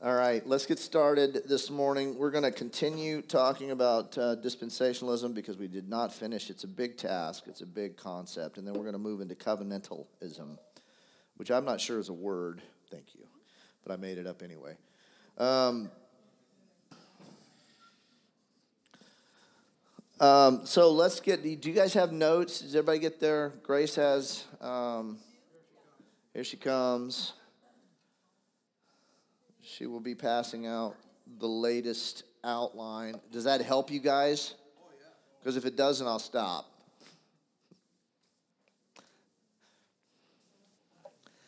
All right, let's get started this morning. We're going to continue talking about uh, dispensationalism because we did not finish. It's a big task, it's a big concept. And then we're going to move into covenantalism, which I'm not sure is a word. Thank you. But I made it up anyway. Um, um, so let's get. Do you guys have notes? Does everybody get there? Grace has. Um, here she comes. She will be passing out the latest outline. Does that help you guys? Because if it doesn't, I'll stop.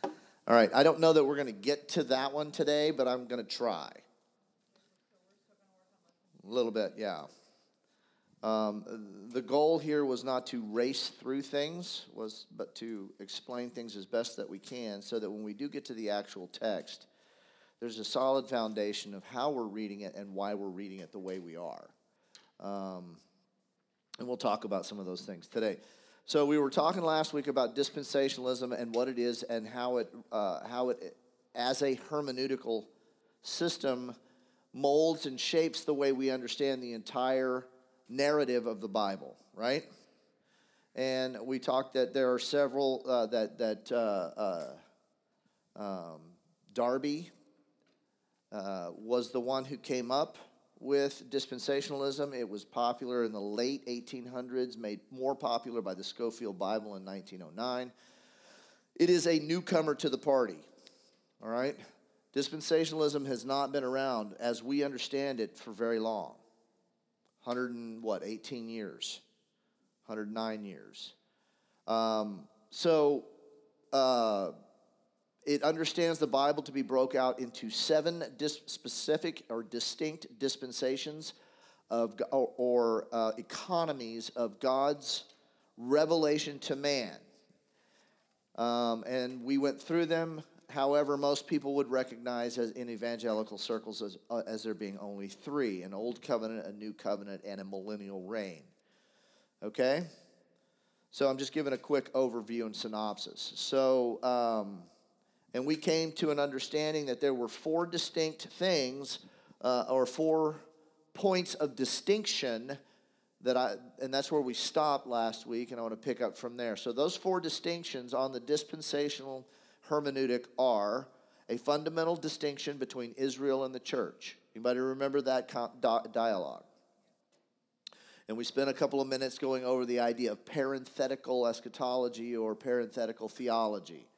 All right, I don't know that we're going to get to that one today, but I'm going to try. A little bit, yeah. Um, the goal here was not to race through things, was but to explain things as best that we can, so that when we do get to the actual text, there's a solid foundation of how we're reading it and why we're reading it the way we are. Um, and we'll talk about some of those things today. So we were talking last week about dispensationalism and what it is and how it, uh, how it, as a hermeneutical system, molds and shapes the way we understand the entire narrative of the Bible, right? And we talked that there are several uh, that that uh, uh um, Darby uh, was the one who came up with dispensationalism. It was popular in the late 1800s, made more popular by the Scofield Bible in 1909. It is a newcomer to the party, all right? Dispensationalism has not been around as we understand it for very long. 100 and what, 18 years, 109 years. Um, so, uh, it understands the Bible to be broke out into seven dis- specific or distinct dispensations of or, or uh, economies of God's revelation to man. Um, and we went through them. However, most people would recognize as in evangelical circles as, uh, as there being only three an old covenant, a new covenant, and a millennial reign. Okay? So I'm just giving a quick overview and synopsis. So, um, and we came to an understanding that there were four distinct things uh, or four points of distinction that I, and that's where we stopped last week, and I want to pick up from there. So, those four distinctions on the dispensational hermeneutic are a fundamental distinction between Israel and the church. Anybody remember that dialogue? And we spent a couple of minutes going over the idea of parenthetical eschatology or parenthetical theology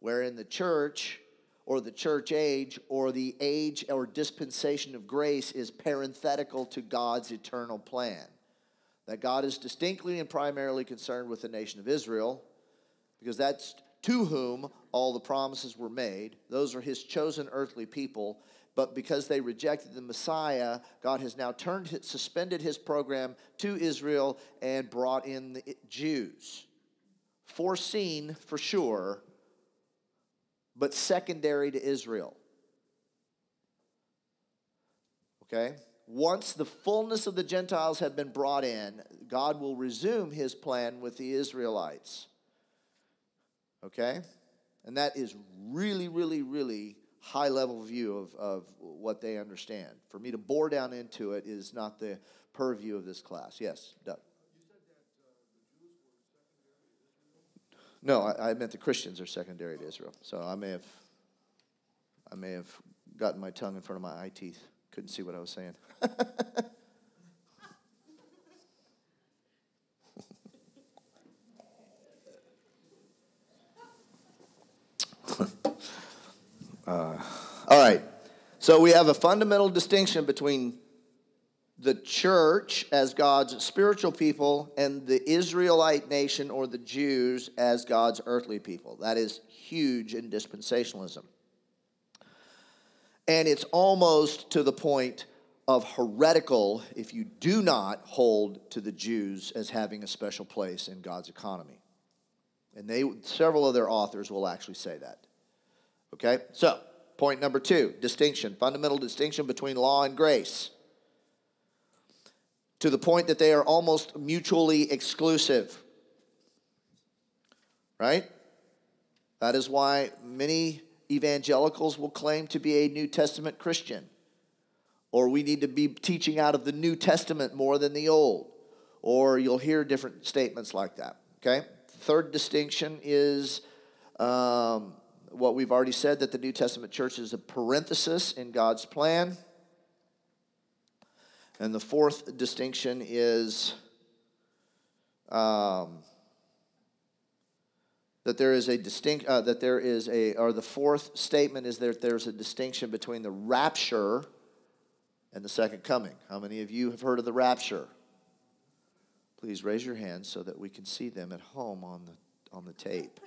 wherein the church or the church age or the age or dispensation of grace is parenthetical to God's eternal plan. That God is distinctly and primarily concerned with the nation of Israel because that's to whom all the promises were made. Those are his chosen earthly people. But because they rejected the Messiah, God has now turned, suspended his program to Israel and brought in the Jews. Foreseen for sure, but secondary to Israel. Okay? Once the fullness of the Gentiles have been brought in, God will resume his plan with the Israelites. Okay? And that is really, really, really high level view of, of what they understand. For me to bore down into it is not the purview of this class. Yes, Doug. No, I, I meant the Christians are secondary to Israel. So I may have, I may have gotten my tongue in front of my eye teeth. Couldn't see what I was saying. uh, all right. So we have a fundamental distinction between the church as God's spiritual people and the Israelite nation or the Jews as God's earthly people. That is huge in dispensationalism. And it's almost to the point of heretical if you do not hold to the Jews as having a special place in God's economy. And they several of their authors will actually say that. Okay? So, point number 2, distinction, fundamental distinction between law and grace to the point that they are almost mutually exclusive. Right? That is why many evangelicals will claim to be a New Testament Christian, or we need to be teaching out of the New Testament more than the Old, or you'll hear different statements like that. Okay? Third distinction is um, what we've already said that the New Testament church is a parenthesis in God's plan. And the fourth distinction is um, that there is a distinct uh, that there is a or the fourth statement is that there's a distinction between the rapture and the second coming. How many of you have heard of the rapture? Please raise your hands so that we can see them at home on the on the tape.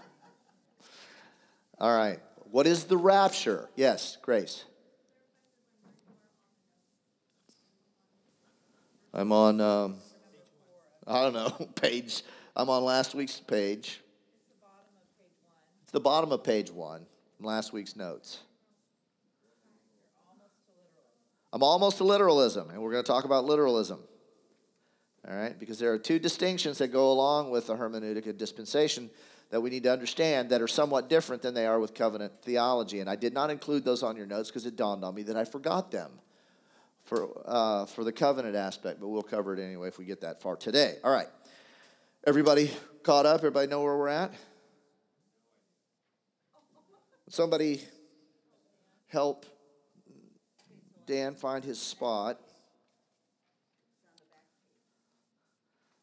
All right. What is the rapture? Yes, Grace. I'm on, um, I don't know, page I'm on last week's page. It's the bottom of page one, last week's notes. I'm almost to literalism, and we're going to talk about literalism. All right, because there are two distinctions that go along with the hermeneutic of dispensation that we need to understand that are somewhat different than they are with covenant theology. And I did not include those on your notes because it dawned on me that I forgot them for, uh, for the covenant aspect, but we'll cover it anyway if we get that far today. All right. Everybody caught up? Everybody know where we're at? Somebody help Dan find his spot.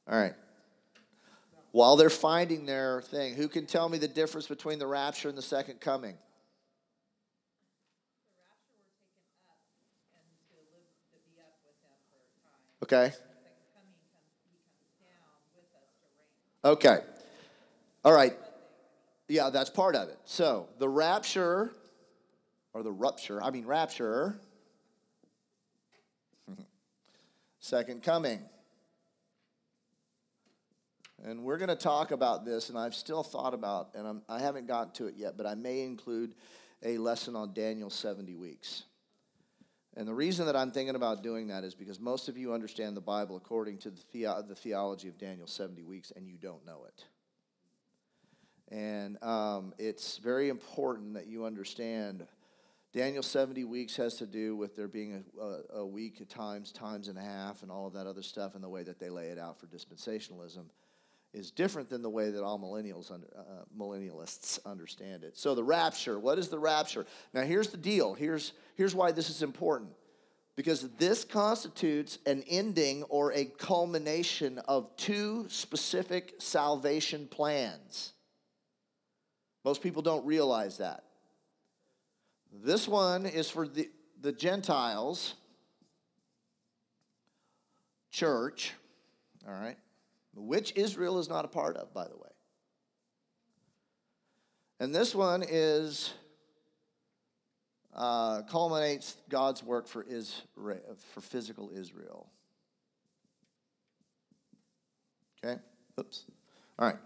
All right. While they're finding their thing, who can tell me the difference between the rapture and the second coming? Okay. Okay. All right. Yeah, that's part of it. So the rapture, or the rupture, I mean, rapture, second coming. And we're going to talk about this, and I've still thought about, and I'm, I have not gotten to it yet, but I may include a lesson on Daniel's 70 weeks. And the reason that I'm thinking about doing that is because most of you understand the Bible according to the, the-, the theology of Daniel 70 weeks, and you don't know it. And um, it's very important that you understand Daniel 70 weeks has to do with there being a, a, a week times, times and a half, and all of that other stuff, and the way that they lay it out for dispensationalism is different than the way that all millennials under, uh, millennialists understand it. So the rapture, what is the rapture? Now here's the deal. Here's here's why this is important. Because this constitutes an ending or a culmination of two specific salvation plans. Most people don't realize that. This one is for the, the Gentiles church, all right? Which Israel is not a part of, by the way. And this one is uh, culminates God's work for Israel, for physical Israel. Okay? Oops. All right.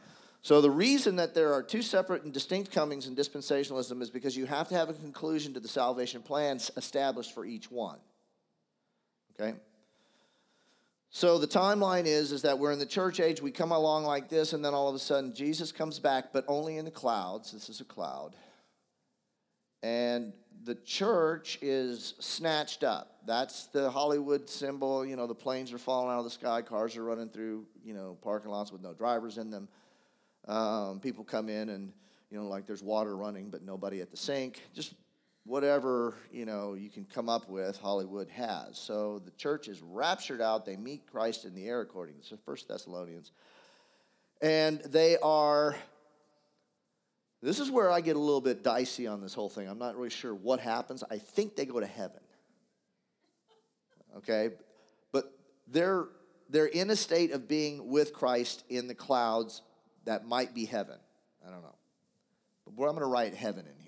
So the reason that there are two separate and distinct comings in dispensationalism is because you have to have a conclusion to the salvation plans established for each one. Okay? So the timeline is is that we're in the church age, we come along like this, and then all of a sudden Jesus comes back, but only in the clouds. This is a cloud. And the church is snatched up. That's the Hollywood symbol. You know, the planes are falling out of the sky, cars are running through, you know, parking lots with no drivers in them. Um, people come in and, you know, like there's water running, but nobody at the sink. Just whatever you know you can come up with hollywood has. So the church is raptured out. They meet christ in the air according to first thessalonians. And they are this is where i get a little bit dicey on this whole thing. I'm not really sure what happens. I think they go to heaven. Okay? But they're they're in a state of being with christ in the clouds that might be heaven. I don't know. But i'm going to write heaven in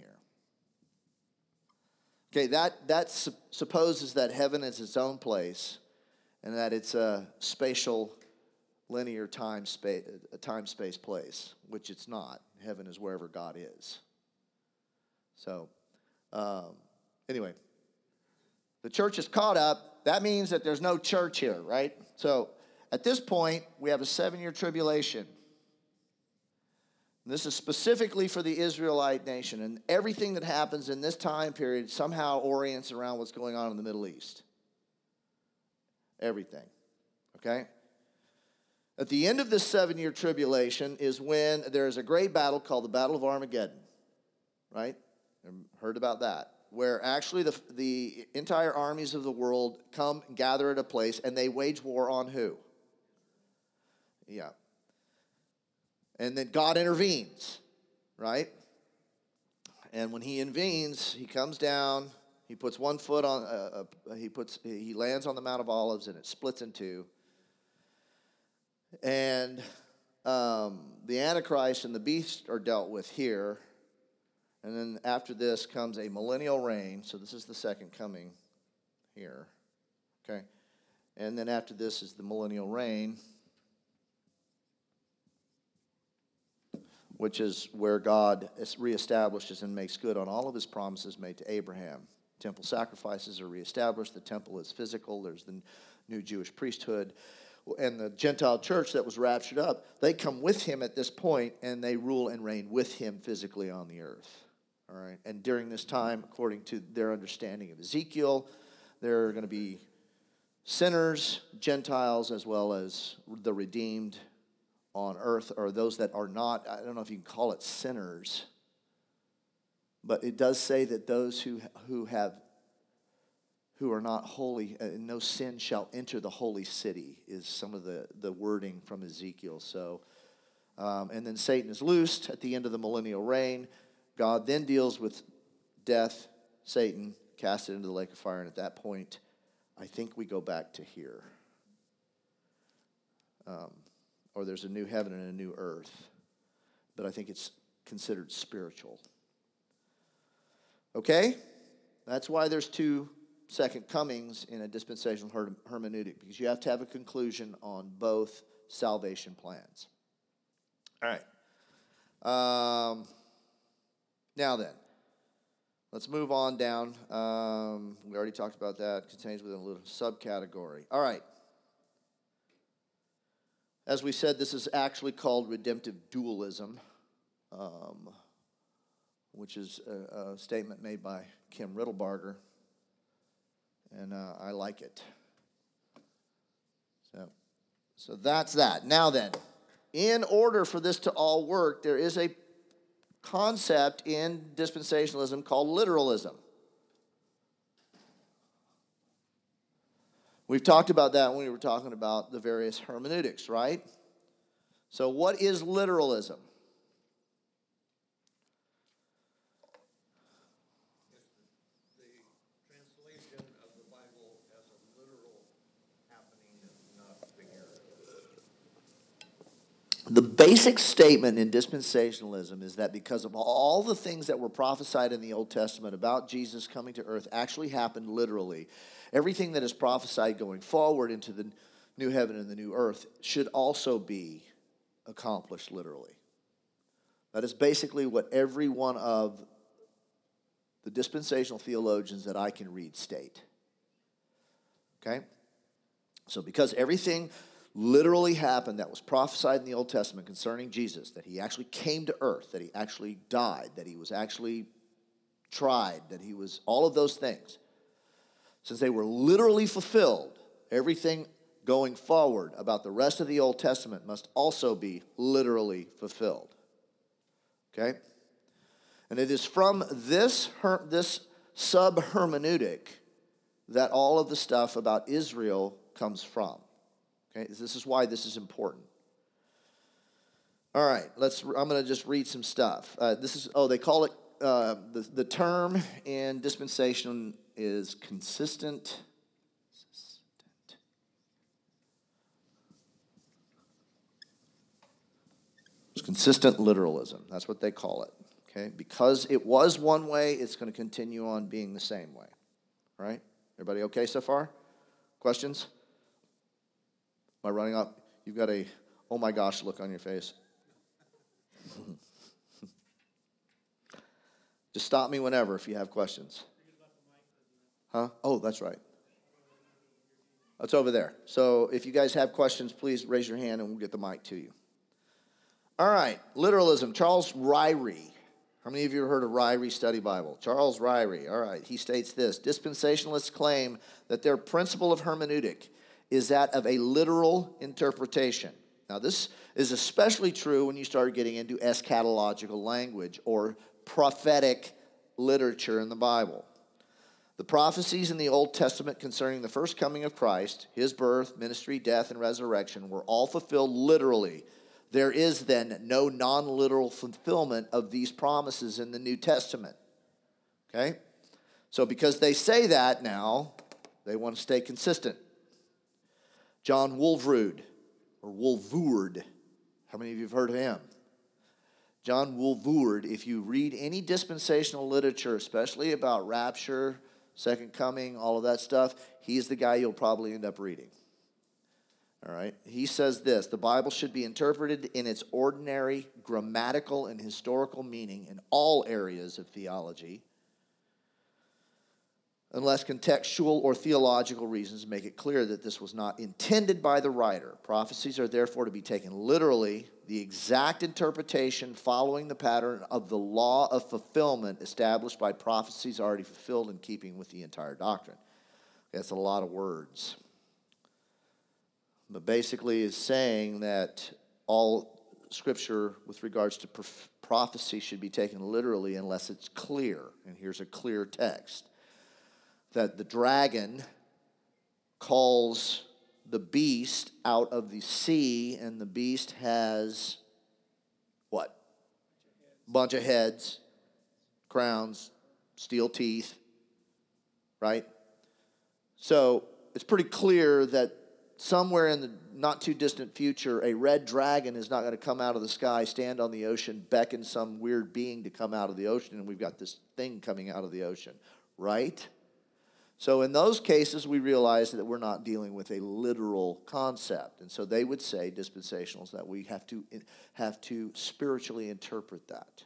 Okay, that, that su- supposes that heaven is its own place and that it's a spatial, linear time space, a time space place, which it's not. Heaven is wherever God is. So, um, anyway, the church is caught up. That means that there's no church here, right? So, at this point, we have a seven year tribulation. This is specifically for the Israelite nation, and everything that happens in this time period somehow orients around what's going on in the Middle East. Everything. Okay? At the end of this seven year tribulation is when there is a great battle called the Battle of Armageddon, right? Heard about that. Where actually the, the entire armies of the world come gather at a place and they wage war on who? Yeah. And then God intervenes, right? And when he intervenes, he comes down, he puts one foot on, uh, uh, he puts, he lands on the Mount of Olives and it splits in two. And um, the Antichrist and the beast are dealt with here. And then after this comes a millennial reign. So this is the second coming here. Okay. And then after this is the millennial reign, which is where God reestablishes and makes good on all of his promises made to Abraham. Temple sacrifices are reestablished. The temple is physical. There's the new Jewish priesthood and the Gentile church that was raptured up, they come with him at this point and they rule and reign with him physically on the earth. All right. And during this time, according to their understanding of Ezekiel, there are going to be sinners, Gentiles, as well as the redeemed on earth, or those that are not, I don't know if you can call it sinners, but it does say that those who, who have who are not holy, uh, no sin shall enter the holy city, is some of the, the wording from Ezekiel. So, um, and then Satan is loosed at the end of the millennial reign. God then deals with death, Satan, cast it into the lake of fire, and at that point, I think we go back to here. Um, or there's a new heaven and a new earth. But I think it's considered spiritual. Okay? That's why there's two second comings in a dispensational hermeneutic because you have to have a conclusion on both salvation plans. All right. Um, now then, let's move on down. Um, we already talked about that. Contains within a little subcategory. All right. As we said, this is actually called redemptive dualism, um, which is a, a statement made by Kim Riddlebarger and uh, I like it. So, so that's that. Now then, in order for this to all work, there is a concept in dispensationalism called literalism. We've talked about that when we were talking about the various hermeneutics, right? So, what is literalism? The basic statement in dispensationalism is that because of all the things that were prophesied in the Old Testament about Jesus coming to earth actually happened literally, everything that is prophesied going forward into the new heaven and the new earth should also be accomplished literally. That is basically what every one of the dispensational theologians that I can read state. Okay? So, because everything literally happened that was prophesied in the Old Testament concerning Jesus, that he actually came to earth, that he actually died, that he was actually tried, that he was all of those things. Since they were literally fulfilled, everything going forward about the rest of the Old Testament must also be literally fulfilled. Okay? And it is from this, this sub hermeneutic that all of the stuff about Israel comes from. Okay, this is why this is important. All right, let's. I'm going to just read some stuff. Uh, this is. Oh, they call it. Uh, the the term in dispensation is consistent. consistent. It's consistent literalism. That's what they call it. Okay, because it was one way, it's going to continue on being the same way. Right? Everybody okay so far? Questions? Am I running up? You've got a oh my gosh look on your face. Just stop me whenever if you have questions. Huh? Oh, that's right. It's over there. So if you guys have questions, please raise your hand and we'll get the mic to you. All right, literalism. Charles Ryrie. How many of you have heard of Ryrie Study Bible? Charles Ryrie. All right, he states this Dispensationalists claim that their principle of hermeneutic is that of a literal interpretation. Now, this is especially true when you start getting into eschatological language or prophetic literature in the Bible. The prophecies in the Old Testament concerning the first coming of Christ, his birth, ministry, death, and resurrection were all fulfilled literally. There is then no non literal fulfillment of these promises in the New Testament. Okay? So, because they say that now, they want to stay consistent. John Walvoord, or Walvoord, how many of you have heard of him? John Walvoord, if you read any dispensational literature, especially about rapture, second coming, all of that stuff, he's the guy you'll probably end up reading. All right. He says this the Bible should be interpreted in its ordinary grammatical and historical meaning in all areas of theology, unless contextual or theological reasons make it clear that this was not intended by the writer. Prophecies are therefore to be taken literally, the exact interpretation following the pattern of the law of fulfillment established by prophecies already fulfilled in keeping with the entire doctrine. That's a lot of words but basically is saying that all scripture with regards to prophecy should be taken literally unless it's clear. And here's a clear text that the dragon calls the beast out of the sea, and the beast has what? A bunch of heads, crowns, steel teeth, right? So it's pretty clear that somewhere in the not too distant future, a red dragon is not going to come out of the sky, stand on the ocean, beckon some weird being to come out of the ocean, and we've got this thing coming out of the ocean, right? So, in those cases, we realize that we're not dealing with a literal concept. And so they would say, dispensationals, that we have to, have to spiritually interpret that,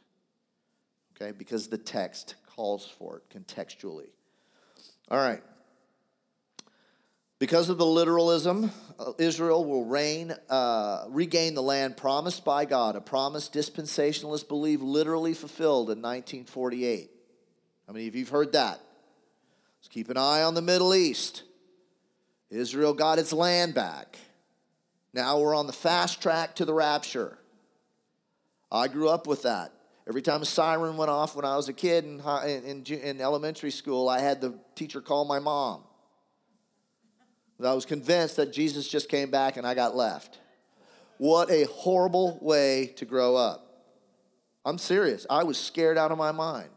okay? Because the text calls for it contextually. All right. Because of the literalism, uh, Israel will reign, uh, regain the land promised by God, a promise dispensationalists believe literally fulfilled in 1948. How many of you have heard that? Let's keep an eye on the Middle East. Israel got its land back. Now we're on the fast track to the rapture. I grew up with that. Every time a siren went off when I was a kid in, in, in elementary school, I had the teacher call my mom. I was convinced that Jesus just came back and I got left. What a horrible way to grow up. I'm serious. I was scared out of my mind.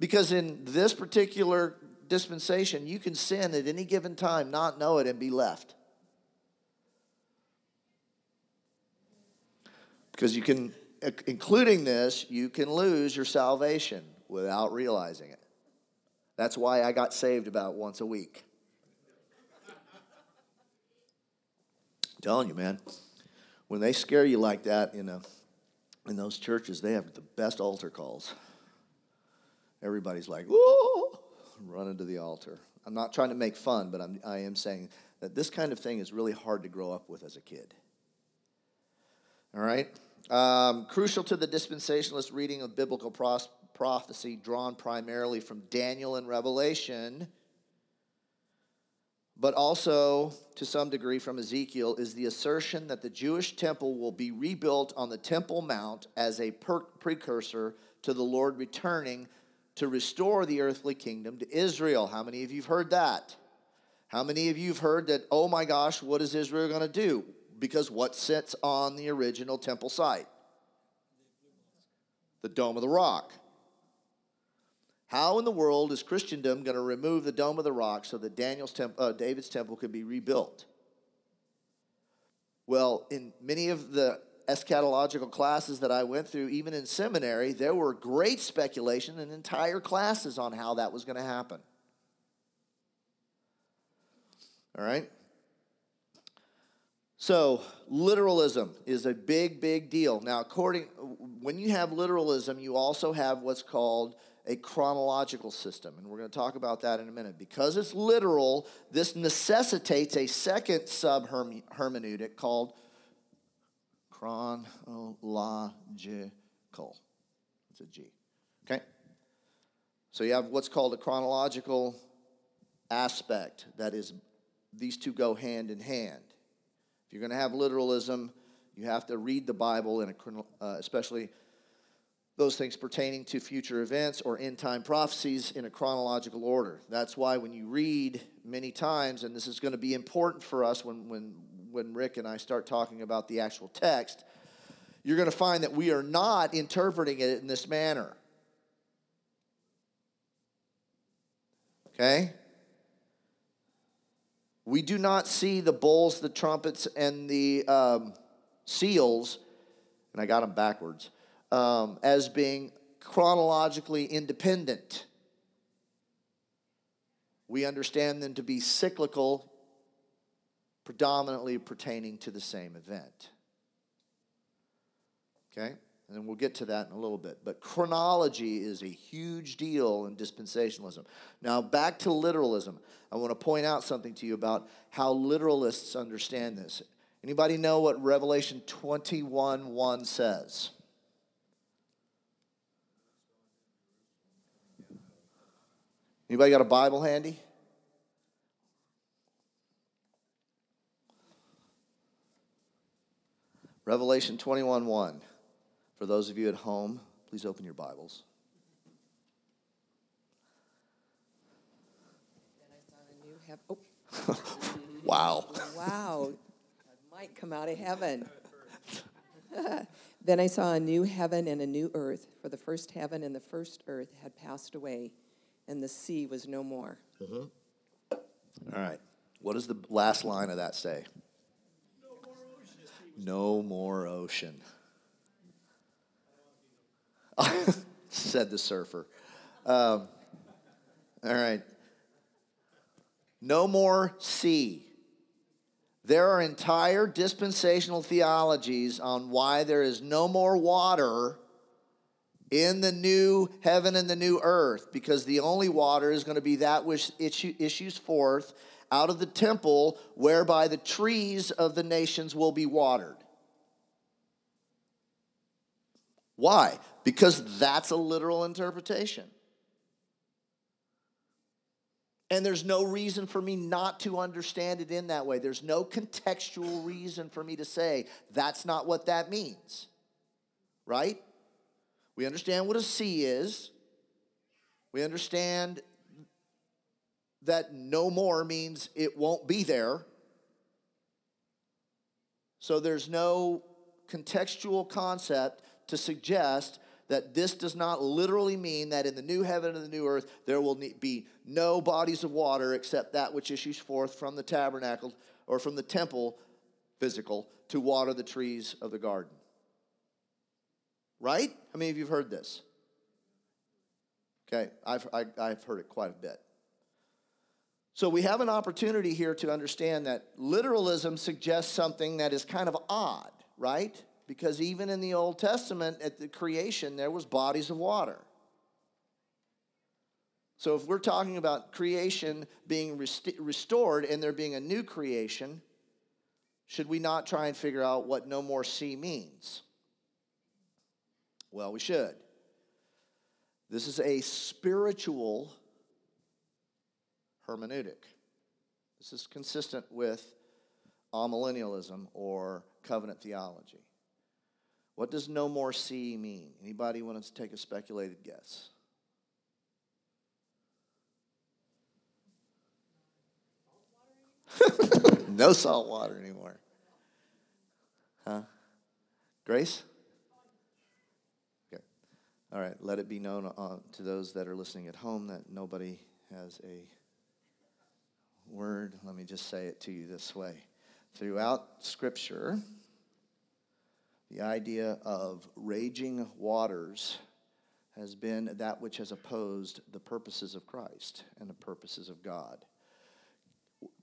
Because in this particular dispensation, you can sin at any given time, not know it, and be left. Because you can, including this, you can lose your salvation without realizing it. That's why I got saved about once a week. telling you, man, when they scare you like that in, a, in those churches, they have the best altar calls. Everybody's like, whoa, running to the altar. I'm not trying to make fun, but I'm, I am saying that this kind of thing is really hard to grow up with as a kid. All right? Um, crucial to the dispensationalist reading of biblical pros- prophecy, drawn primarily from Daniel and Revelation but also to some degree from Ezekiel, is the assertion that the Jewish temple will be rebuilt on the Temple Mount as a per- precursor to the Lord returning to restore the earthly kingdom to Israel. How many of you have heard that? How many of you have heard that, oh my gosh, what is Israel going to do? Because what sits on the original temple site? The Dome of the Rock. How in the world is Christendom going to remove the Dome of the Rock so that Daniel's temp- uh, David's temple can be rebuilt? Well, in many of the eschatological classes that I went through, even in seminary, there were great speculation and entire classes on how that was going to happen. All right? So, literalism is a big, big deal. Now, according when you have literalism, you also have what's called a chronological system. And we're going to talk about that in a minute. Because it's literal, this necessitates a second sub hermeneutic called Chronological. It's a G. Okay? So you have what's called a chronological aspect. That is, these two go hand in hand. If you're going to have literalism, you have to read the Bible in a, uh, especially those things pertaining to future events or end time prophecies in a chronological order. That's why when you read many times, and this is going to be important for us when, when, when Rick and I start talking about the actual text, you're going to find that we are not interpreting it in this manner. Okay? We do not see the bowls, the trumpets, and the um, seals, and I got them backwards um, as being chronologically independent. We understand them to be cyclical, predominantly pertaining to the same event. Okay? And then we'll get to that in a little bit. But chronology is a huge deal in dispensationalism. Now, back to literalism. I want to point out something to you about how literalists understand this. Anybody know what Revelation 21 1 says? Anybody got a Bible handy? Revelation 21 1. For those of you at home, please open your Bibles. Oh. wow. Wow. I might come out of heaven. then I saw a new heaven and a new earth, for the first heaven and the first earth had passed away and the sea was no more. Mm-hmm. All right. What does the last line of that say? No more ocean. Said the surfer. Um, all right. No more sea. There are entire dispensational theologies on why there is no more water in the new heaven and the new earth, because the only water is going to be that which issues forth out of the temple, whereby the trees of the nations will be watered. Why? Because that's a literal interpretation. And there's no reason for me not to understand it in that way. There's no contextual reason for me to say that's not what that means. Right? We understand what a sea is. We understand that no more means it won't be there. So there's no contextual concept to suggest that this does not literally mean that in the new heaven and the new earth there will be no bodies of water except that which issues forth from the tabernacle or from the temple, physical, to water the trees of the garden. Right? How many of you have heard this? Okay, I've, I, have i have heard it quite a bit. So we have an opportunity here to understand that literalism suggests something that is kind of odd, right? Because even in the Old Testament, at the creation, there was bodies of water. So if we're talking about creation being rest- restored and there being a new creation, should we not try and figure out what no more sea means? Well, we should. This is a spiritual hermeneutic. This is consistent with amillennialism or covenant theology. What does no more sea mean? Anybody want to take a speculated guess? no salt water anymore. Huh? Grace? Okay. All right, let it be known uh, to those that are listening at home that nobody has a word. Let me just say it to you this way. Throughout Scripture, the idea of raging waters has been that which has opposed the purposes of Christ and the purposes of God.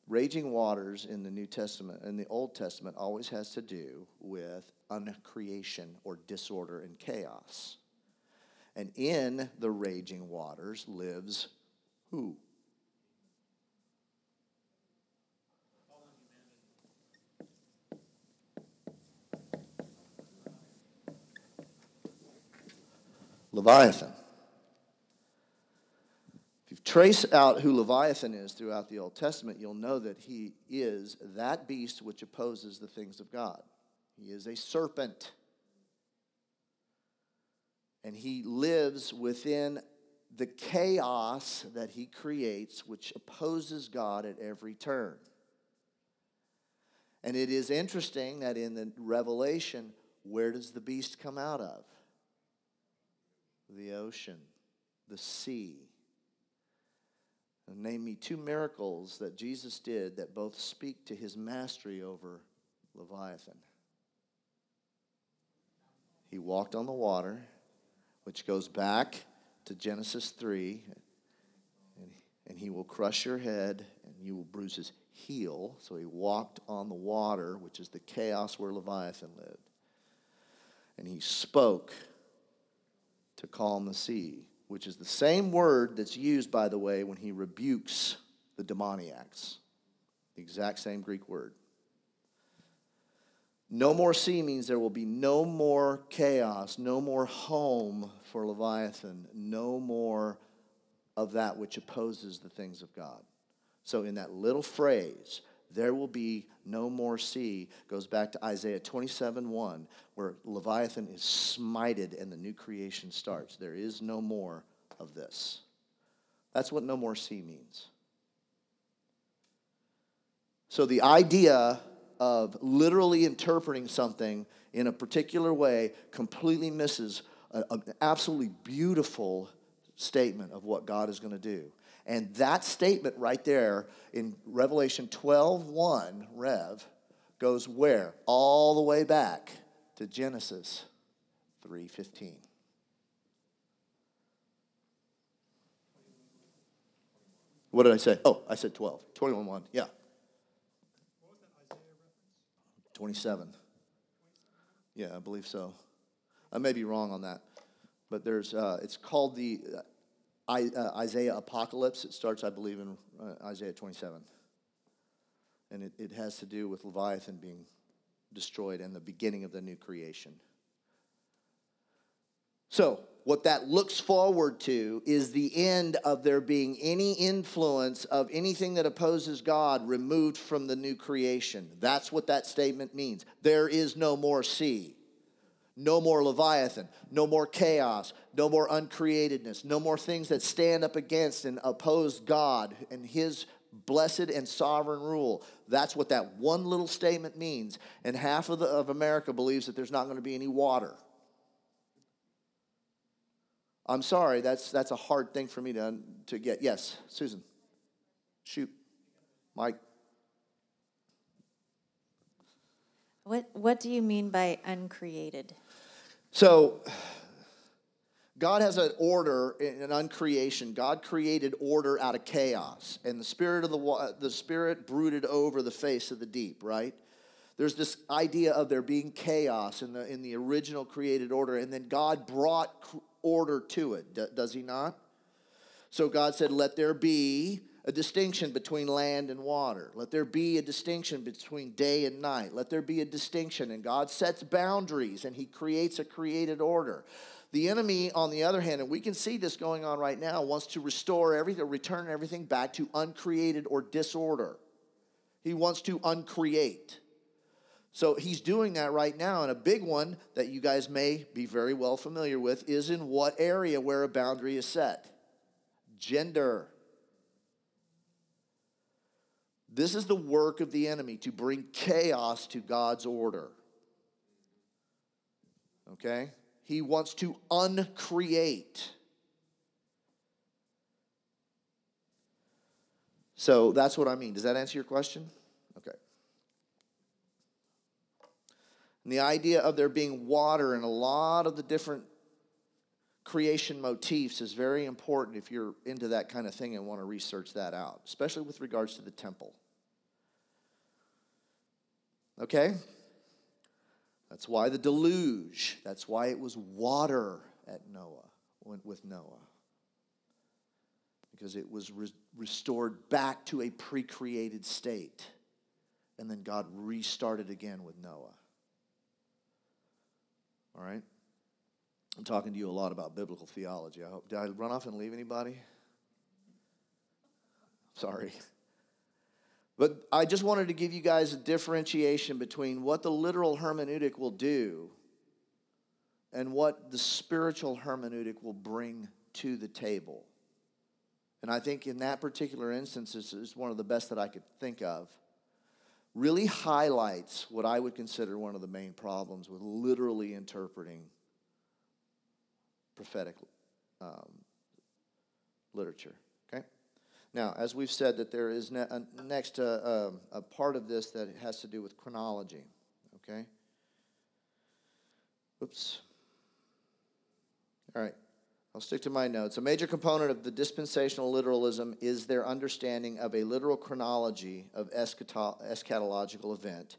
Raging waters in the New Testament and the Old Testament always has to do with uncreation or disorder and chaos. And in the raging waters lives who? Leviathan. If you trace out who Leviathan is throughout the Old Testament, you'll know that he is that beast which opposes the things of God. He is a serpent. And he lives within the chaos that he creates, which opposes God at every turn. And it is interesting that in the Revelation, where does the beast come out of? The ocean, the sea. And name me two miracles that Jesus did that both speak to his mastery over Leviathan. He walked on the water, which goes back to Genesis 3, and he will crush your head and you will bruise his heel. So he walked on the water, which is the chaos where Leviathan lived. And he spoke to calm the sea, which is the same word that's used, by the way, when he rebukes the demoniacs. The exact same Greek word. No more sea means there will be no more chaos, no more home for Leviathan, no more of that which opposes the things of God. So, in that little phrase, there will be no more sea, goes back to Isaiah 27 1, where Leviathan is smited and the new creation starts. There is no more of this. That's what no more sea means. So, the idea of literally interpreting something in a particular way completely misses an absolutely beautiful statement of what God is going to do. And that statement right there in Revelation 12 1, Rev, goes where? All the way back to Genesis 3:15. What did I say? Oh, I said 12. 21 1. Yeah. 27. Yeah, I believe so. I may be wrong on that, but there's uh, it's called the Uh, Isaiah Apocalypse. It starts, I believe, in uh, Isaiah 27. And it, it has to do with Leviathan being destroyed and the beginning of the new creation. So, what that looks forward to is the end of there being any influence of anything that opposes God removed from the new creation. That's what that statement means. There is no more sea. No more Leviathan, no more chaos, no more uncreatedness, no more things that stand up against and oppose God and His blessed and sovereign rule. That's what that one little statement means. And half of, the, of America believes that there's not going to be any water. I'm sorry, that's, that's a hard thing for me to, to get. Yes, Susan. Shoot. Mike. What, what do you mean by uncreated? So, God has an order in an uncreation. God created order out of chaos, and the spirit of the the spirit brooded over the face of the deep. Right? There's this idea of there being chaos in the in the original created order, and then God brought order to it. Does He not? So God said, "Let there be." A distinction between land and water. Let there be a distinction between day and night. Let there be a distinction. And God sets boundaries and He creates a created order. The enemy, on the other hand, and we can see this going on right now, wants to restore everything, return everything back to uncreated or disorder. He wants to uncreate. So he's doing that right now. And a big one that you guys may be very well familiar with is in what area where a boundary is set? Gender. This is the work of the enemy to bring chaos to God's order. Okay? He wants to uncreate. So that's what I mean. Does that answer your question? Okay. And the idea of there being water in a lot of the different creation motifs is very important if you're into that kind of thing and want to research that out, especially with regards to the temple. Okay? That's why the deluge, that's why it was water at Noah, with Noah. Because it was re- restored back to a pre created state. And then God restarted again with Noah. All right? I'm talking to you a lot about biblical theology. I hope. Did I run off and leave anybody? Sorry. But I just wanted to give you guys a differentiation between what the literal hermeneutic will do and what the spiritual hermeneutic will bring to the table. And I think in that particular instance, this is one of the best that I could think of. Really highlights what I would consider one of the main problems with literally interpreting prophetic um, literature. Now, as we've said, that there is ne- a, next uh, um, a part of this that has to do with chronology. Okay? Oops. All right. I'll stick to my notes. A major component of the dispensational literalism is their understanding of a literal chronology of eschatological event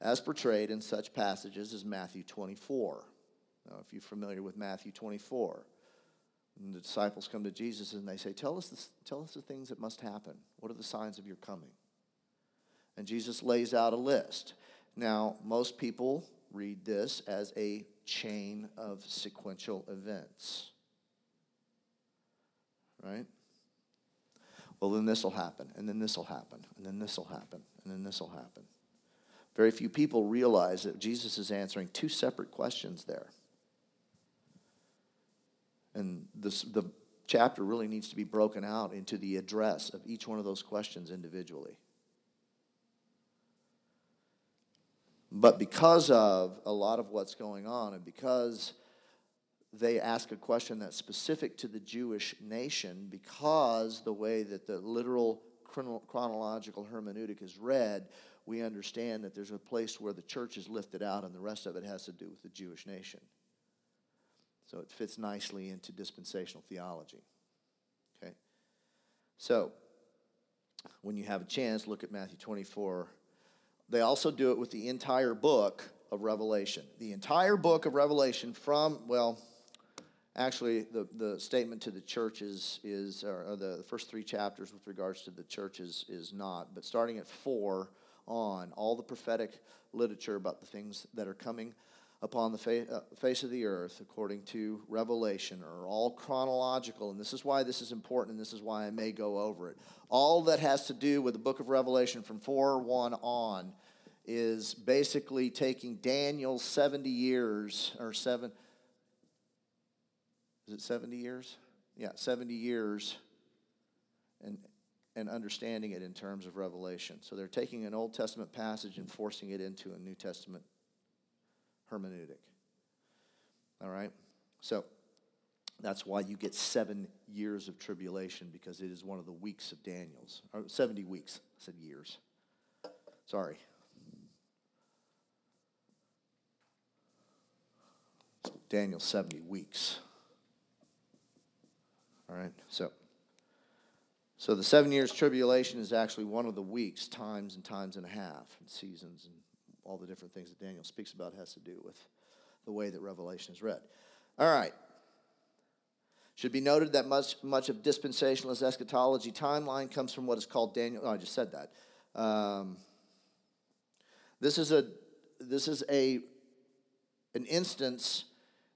as portrayed in such passages as Matthew 24. Now, if you're familiar with Matthew 24, the disciples come to Jesus and they say, tell us, tell us the things that must happen. What are the signs of your coming? And Jesus lays out a list. Now, most people read this as a chain of sequential events. Right? Well, then this will happen, and then this will happen, and then this will happen, and then this will happen. Very few people realize that Jesus is answering two separate questions there. And this, the chapter really needs to be broken out into the address of each one of those questions individually. But because of a lot of what's going on, and because they ask a question that's specific to the Jewish nation, because the way that the literal chronological hermeneutic is read, we understand that there's a place where the church is lifted out, and the rest of it has to do with the Jewish nation. So it fits nicely into dispensational theology. Okay? So, when you have a chance, look at Matthew 24 they also do it with the entire book of Revelation. The entire book of Revelation from, well, actually, the, the statement to the churches is, or the, the first three chapters with regards to the churches is not, but starting at four on, all the prophetic literature about the things that are coming upon the uh, face of the earth, according to Revelation, are all chronological. And this is why this is important, and this is why I may go over it. All that has to do with the book of Revelation from 4 1 on is basically taking Daniel's 70 years, or seven, is it 70 years? Yeah, 70 years, and, and understanding it in terms of Revelation. So they're taking an Old Testament passage and forcing it into a New Testament hermeneutic. All right? So that's why you get seven years of tribulation because it is one of the weeks of Daniel's. Or 70 weeks. I said years. Sorry. Daniel 70 weeks. All right, so. So the seven years tribulation is actually one of the weeks, times and times and a half, and seasons, and all the different things that Daniel speaks about has to do with the way that Revelation is read. All right. Should be noted that much, much of dispensationalist eschatology timeline comes from what is called Daniel. Oh, I just said that. Um, this is a this is a an instance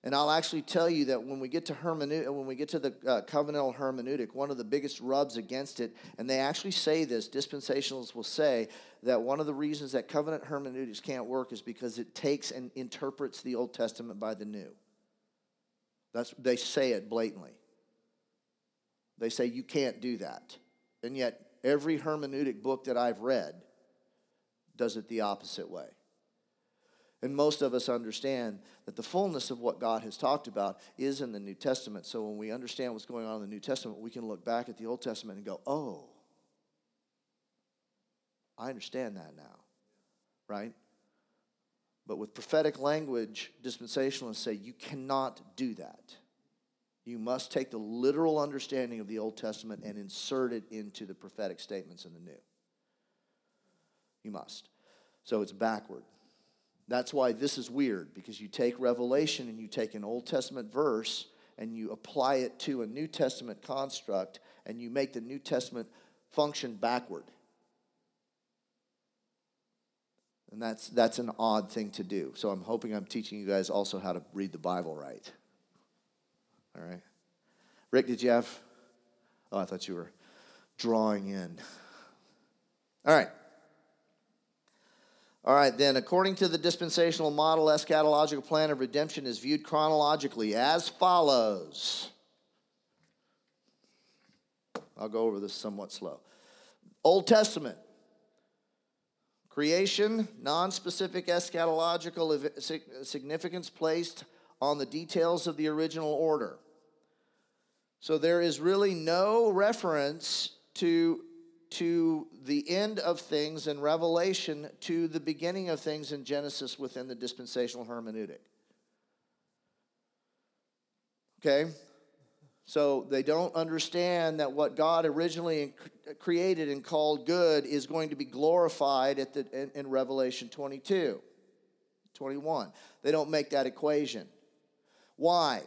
and I'll actually tell you that when we get to hermeneutic, when we get to the uh, covenantal hermeneutic, one of the biggest rubs against it, and they actually say this, dispensationalists will say that one of the reasons that covenant hermeneutics can't work is because it takes and interprets the Old Testament by the New. That's they say it blatantly. They say you can't do that, and yet every hermeneutic book that I've read does it the opposite way. And most of us understand that the fullness of what God has talked about is in the New Testament. So when we understand what's going on in the New Testament, we can look back at the Old Testament and go, oh, I understand that now, right? But with prophetic language, dispensationalists say you cannot do that. You must take the literal understanding of the Old Testament and insert it into the prophetic statements in the New. You must. So it's backward. That's why this is weird, because you take Revelation and you take an Old Testament verse and you apply it to a New Testament construct and you make the New Testament function backward. And that's, that's an odd thing to do. So I'm hoping I'm teaching you guys also how to read the Bible right. All right. Rick, did you have? Oh, I thought you were drawing in. All right. All right, then, according to the dispensational model, eschatological plan of redemption is viewed chronologically as follows. I'll go over this somewhat slow. Old Testament, creation, non specific eschatological significance placed on the details of the original order. So there is really no reference to, to the end of things in Revelation to the beginning of things in Genesis within the dispensational hermeneutic. Okay? So they don't understand that what God originally created and called good is going to be glorified at the, in, in Revelation 22, 21. They don't make that equation. Why?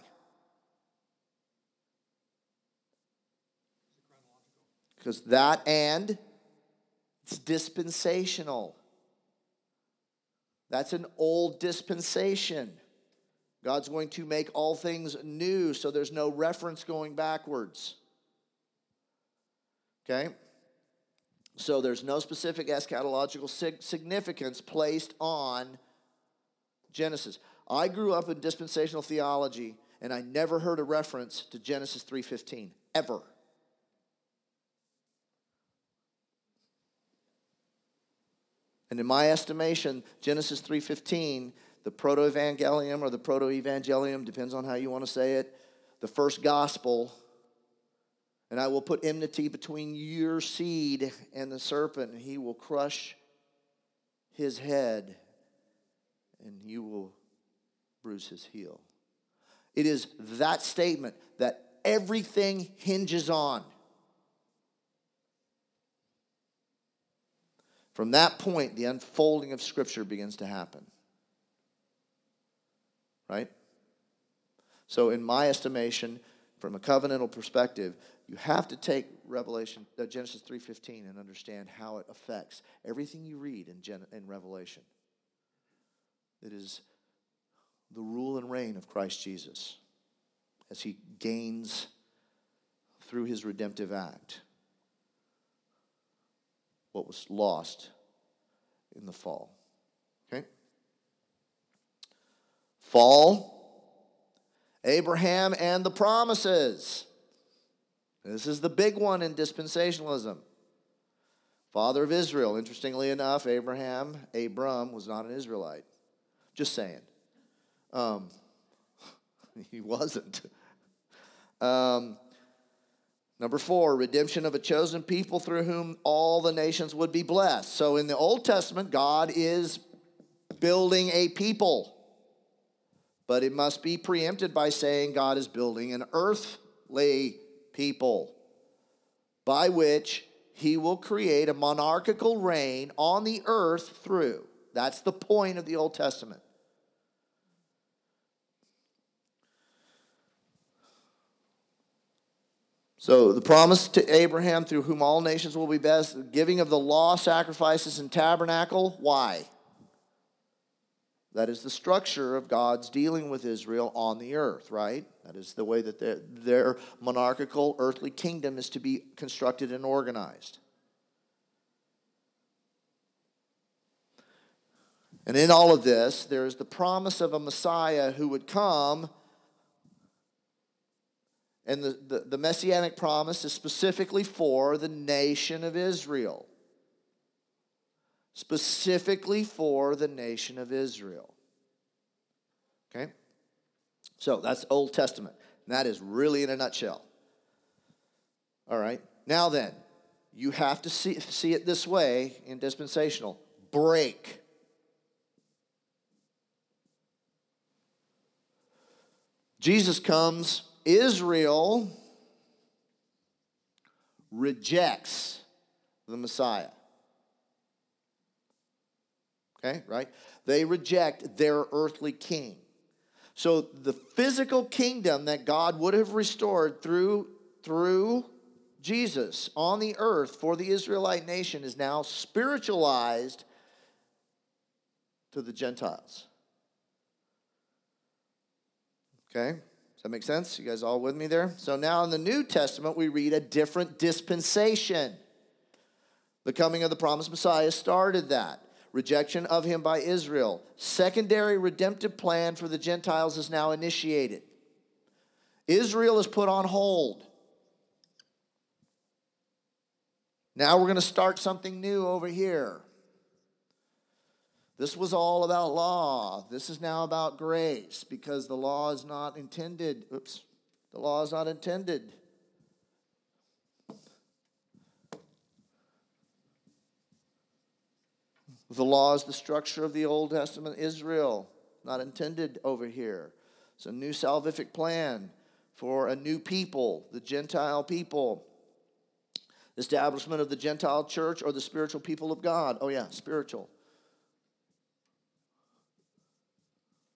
Because that and it's dispensational. That's an old dispensation. God's going to make all things new, so there's no reference going backwards. Okay? So there's no specific eschatological significance placed on Genesis. I grew up in dispensational theology and I never heard a reference to Genesis 3:15 ever. And in my estimation, Genesis 3:15, the proto-evangelium or the proto-evangelium depends on how you want to say it, the first gospel, and I will put enmity between your seed and the serpent, and he will crush his head, and you will bruise his heel. It is that statement that everything hinges on. From that point, the unfolding of Scripture begins to happen. Right? So, in my estimation, from a covenantal perspective, you have to take Revelation, uh, Genesis 3.15 and understand how it affects everything you read in, Gen- in Revelation. It is the rule and reign of Christ Jesus as he gains through his redemptive act what was lost in the fall. Okay? Fall, Abraham and the promises. This is the big one in dispensationalism. Father of Israel. Interestingly enough, Abraham, Abram, was not an Israelite. Just saying. Um, he wasn't. Um, Number four, redemption of a chosen people through whom all the nations would be blessed. So in the Old Testament, God is building a people, but it must be preempted by saying God is building an earthly people by which he will create a monarchical reign on the earth through. That's the point of the Old Testament. So the promise to Abraham through whom all nations will be blessed, the giving of the law, sacrifices, and tabernacle. Why? That is the structure of God's dealing with Israel on the earth, right? That is the way that their, their monarchical earthly kingdom is to be constructed and organized. And in all of this, there is the promise of a Messiah who would come and the, the, the, messianic promise is specifically for the nation of Israel. Specifically for the nation of Israel. Okay? So that's Old Testament. That is really in a nutshell. All right? Now then, you have to see, see it this way in dispensational break. Jesus comes Israel rejects the Messiah. Okay, right? They reject their earthly king. So the physical kingdom that God would have restored through, through Jesus on the earth for the Israelite nation is now spiritualized to the Gentiles. Okay? Does that make sense? You guys all with me there? So now in the New Testament, we read a different dispensation. The coming of the promised Messiah started that. Rejection of him by Israel. Secondary redemptive plan for the Gentiles is now initiated. Israel is put on hold. Now we're going to start something new over here. This was all about law. This is now about grace because the law is not intended. Oops. The law is not intended. The law is the structure of the Old Testament Israel, not intended over here. It's a new salvific plan for a new people, the Gentile people. Establishment of the Gentile church or the spiritual people of God. Oh, yeah, spiritual.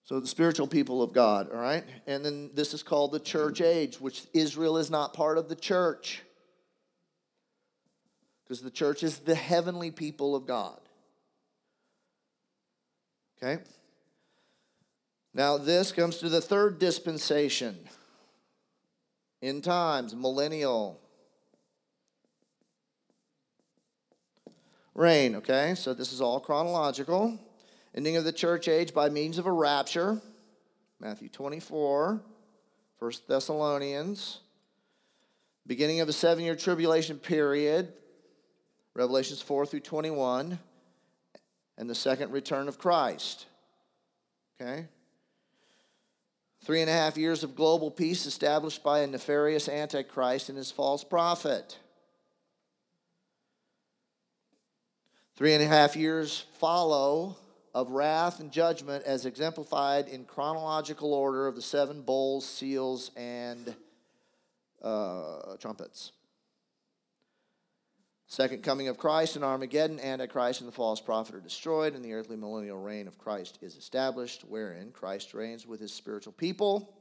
So the spiritual people of God, all right? And then this is called the church age, which Israel is not part of the church. Because the church is the heavenly people of God. Okay? Now, this comes to the third dispensation in times, millennial reign. Okay? So this is all chronological ending of the church age by means of a rapture, Matthew 24, 1 Thessalonians, beginning of a seven year tribulation period, Revelations 4 through 21, and the second return of Christ. Okay? Three and a half years of global peace established by a nefarious antichrist and his false prophet. Three and a half years follow of wrath and judgment as exemplified in chronological order of the seven bowls, seals, and uh, trumpets. Second coming of Christ and Armageddon, Antichrist and the false prophet are destroyed, and the earthly millennial reign of Christ is established, wherein Christ reigns with his spiritual people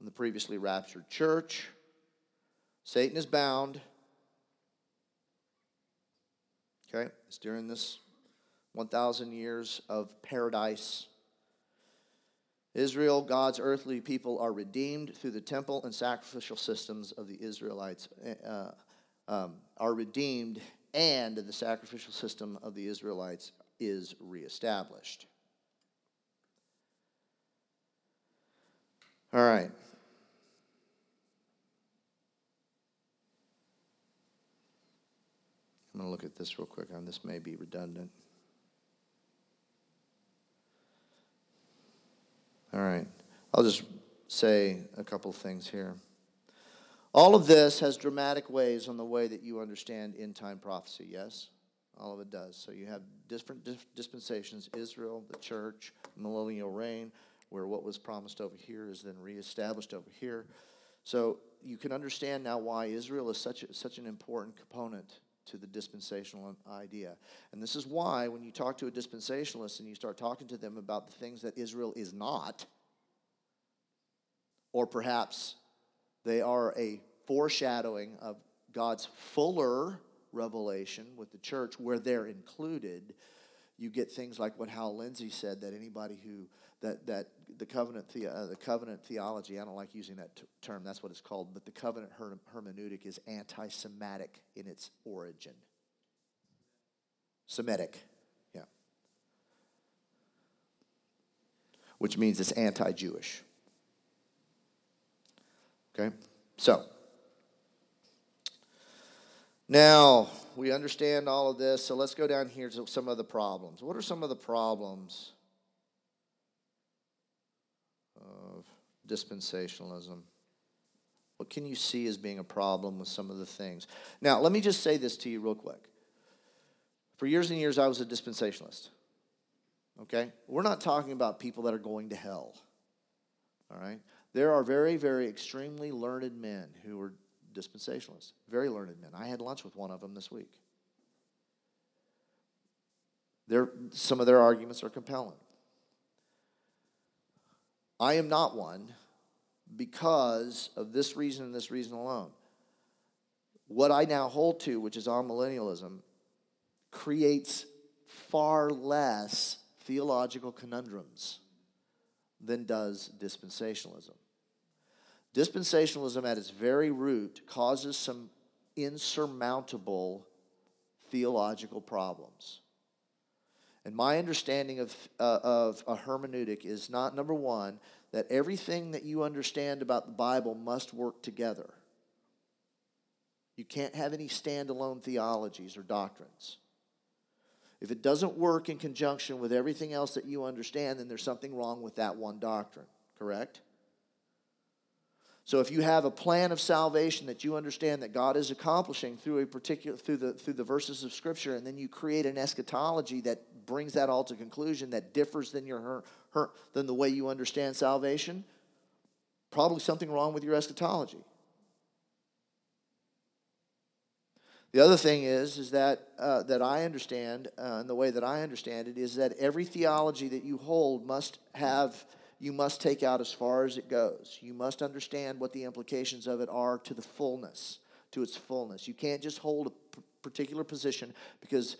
in the previously raptured church. Satan is bound. Okay, it's during this 1,000 years of paradise. Israel, God's earthly people, are redeemed through the temple and sacrificial systems of the Israelites, uh, um, are redeemed, and the sacrificial system of the Israelites is reestablished. All right. I'm going to look at this real quick, and this may be redundant. All right. I'll just say a couple things here. All of this has dramatic ways on the way that you understand end time prophecy, yes? All of it does. So you have different dispensations Israel, the church, millennial reign, where what was promised over here is then reestablished over here. So you can understand now why Israel is such, a, such an important component to the dispensational idea. And this is why, when you talk to a dispensationalist and you start talking to them about the things that Israel is not, or perhaps they are a foreshadowing of God's fuller revelation with the church where they're included, you get things like what Hal Lindsey said that anybody who that that the covenant the, uh, the covenant theology I don't like using that t- term that's what it's called but the covenant her- hermeneutic is anti-Semitic in its origin. Semitic, yeah, which means it's anti-Jewish. Okay, so now we understand all of this, so let's go down here to some of the problems. What are some of the problems? of dispensationalism? What can you see as being a problem with some of the things? Now, let me just say this to you real quick. For years and years, I was a dispensationalist. Okay? We're not talking about people that are going to hell. All right? There are very, very extremely learned men who are dispensationalists. Very learned men. I had lunch with one of them this week. Their, some of their arguments are compelling. I am not one because of this reason and this reason alone. What I now hold to, which is amillennialism, creates far less theological conundrums than does dispensationalism. Dispensationalism, at its very root, causes some insurmountable theological problems. And my understanding of, uh, of a hermeneutic is not number one, that everything that you understand about the Bible must work together. You can't have any standalone theologies or doctrines. If it doesn't work in conjunction with everything else that you understand, then there's something wrong with that one doctrine, correct? So if you have a plan of salvation that you understand that God is accomplishing through a particular through the through the verses of scripture and then you create an eschatology that brings that all to conclusion that differs than your her, than the way you understand salvation, probably something wrong with your eschatology. The other thing is, is that, uh, that I understand, uh, and the way that I understand it, is that every theology that you hold must have, you must take out as far as it goes. You must understand what the implications of it are to the fullness, to its fullness. You can't just hold a p- particular position because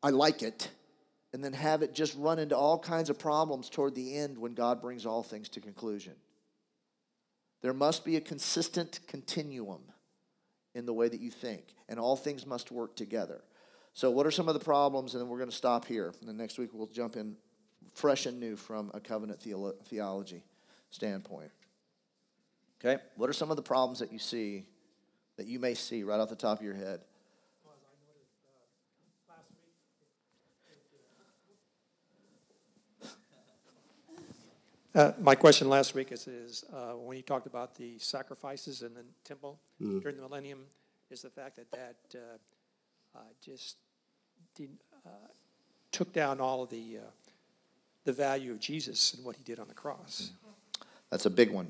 I like it and then have it just run into all kinds of problems toward the end when God brings all things to conclusion. There must be a consistent continuum in the way that you think, and all things must work together. So, what are some of the problems? And then we're going to stop here. And then next week we'll jump in fresh and new from a covenant theolo- theology standpoint. Okay? What are some of the problems that you see, that you may see right off the top of your head? Uh, my question last week is, is uh, when you talked about the sacrifices in the temple during the millennium, is the fact that that uh, uh, just did, uh, took down all of the uh, the value of Jesus and what he did on the cross. That's a big one.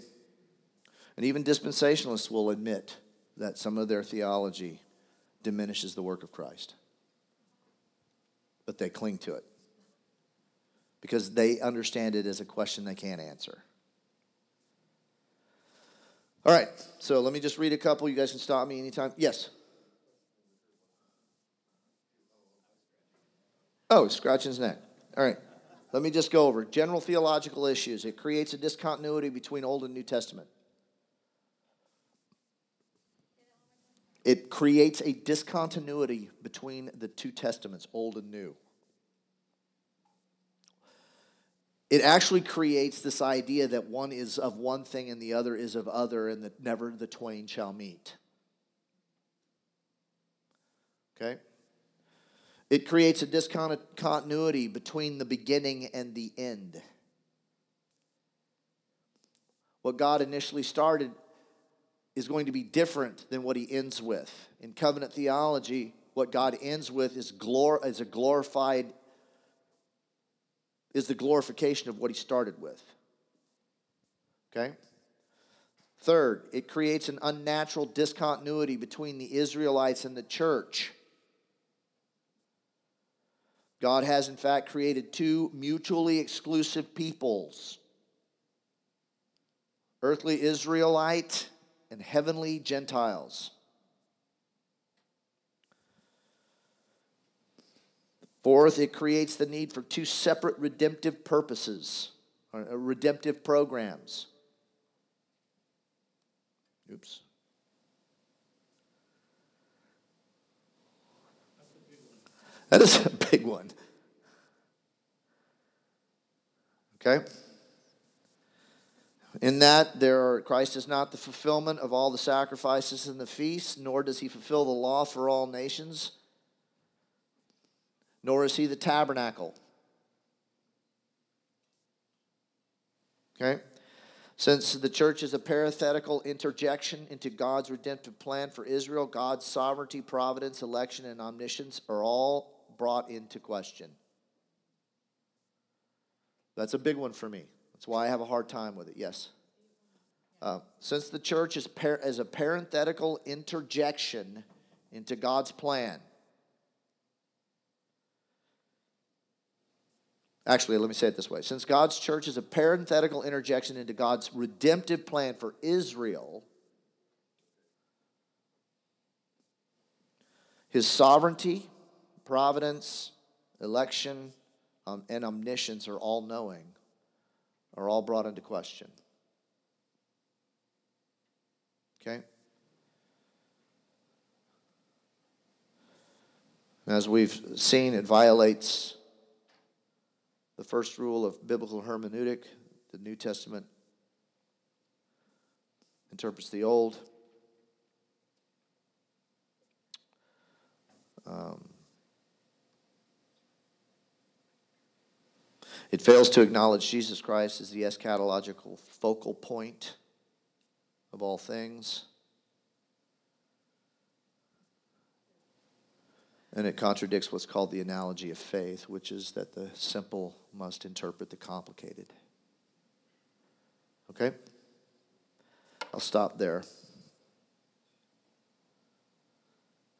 And even dispensationalists will admit that some of their theology diminishes the work of Christ. But they cling to it because they understand it as a question they can't answer. All right, so let me just read a couple. You guys can stop me anytime. Yes. Oh, scratching his neck. All right. Let me just go over general theological issues. It creates a discontinuity between Old and New Testament. It creates a discontinuity between the two testaments, Old and New. It actually creates this idea that one is of one thing and the other is of other, and that never the twain shall meet. Okay? It creates a discontinuity between the beginning and the end. What God initially started is going to be different than what he ends with. In covenant theology, what God ends with is, glor- is a glorified, is the glorification of what he started with. Okay? Third, it creates an unnatural discontinuity between the Israelites and the church. God has, in fact, created two mutually exclusive peoples earthly Israelite and heavenly Gentiles. Fourth, it creates the need for two separate redemptive purposes, or uh, redemptive programs. Oops. That is a big one. Okay? In that, there are, Christ is not the fulfillment of all the sacrifices and the feasts, nor does he fulfill the law for all nations, nor is he the tabernacle. Okay? Since the church is a parenthetical interjection into God's redemptive plan for Israel, God's sovereignty, providence, election, and omniscience are all brought into question. That's a big one for me. That's why I have a hard time with it. Yes. Uh, since the church is, par- is a parenthetical interjection into God's plan. Actually, let me say it this way. Since God's church is a parenthetical interjection into God's redemptive plan for Israel, his sovereignty, providence, election um, and omniscience are all knowing are all brought into question. Okay? As we've seen, it violates the first rule of biblical hermeneutic. The New Testament interprets the Old. Um, it fails to acknowledge Jesus Christ as the eschatological focal point of all things. And it contradicts what's called the analogy of faith, which is that the simple must interpret the complicated. Okay? I'll stop there.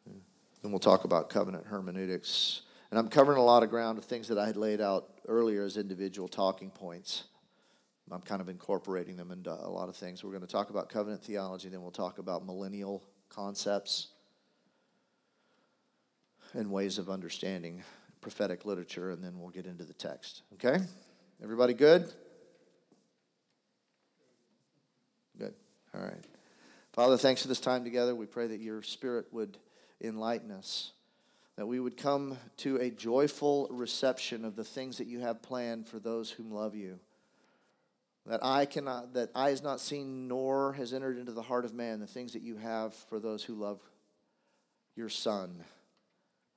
Then we'll talk about covenant hermeneutics. And I'm covering a lot of ground of things that I had laid out earlier as individual talking points. I'm kind of incorporating them into a lot of things. We're going to talk about covenant theology, then we'll talk about millennial concepts and ways of understanding prophetic literature, and then we'll get into the text. Okay? Everybody good? Good. All right. Father, thanks for this time together. We pray that your spirit would enlighten us, that we would come to a joyful reception of the things that you have planned for those whom love you. That eye cannot, that eye has not seen, nor has entered into the heart of man the things that you have for those who love your Son.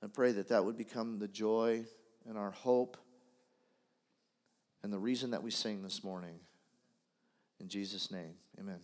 I pray that that would become the joy and our hope and the reason that we sing this morning. In Jesus' name, amen.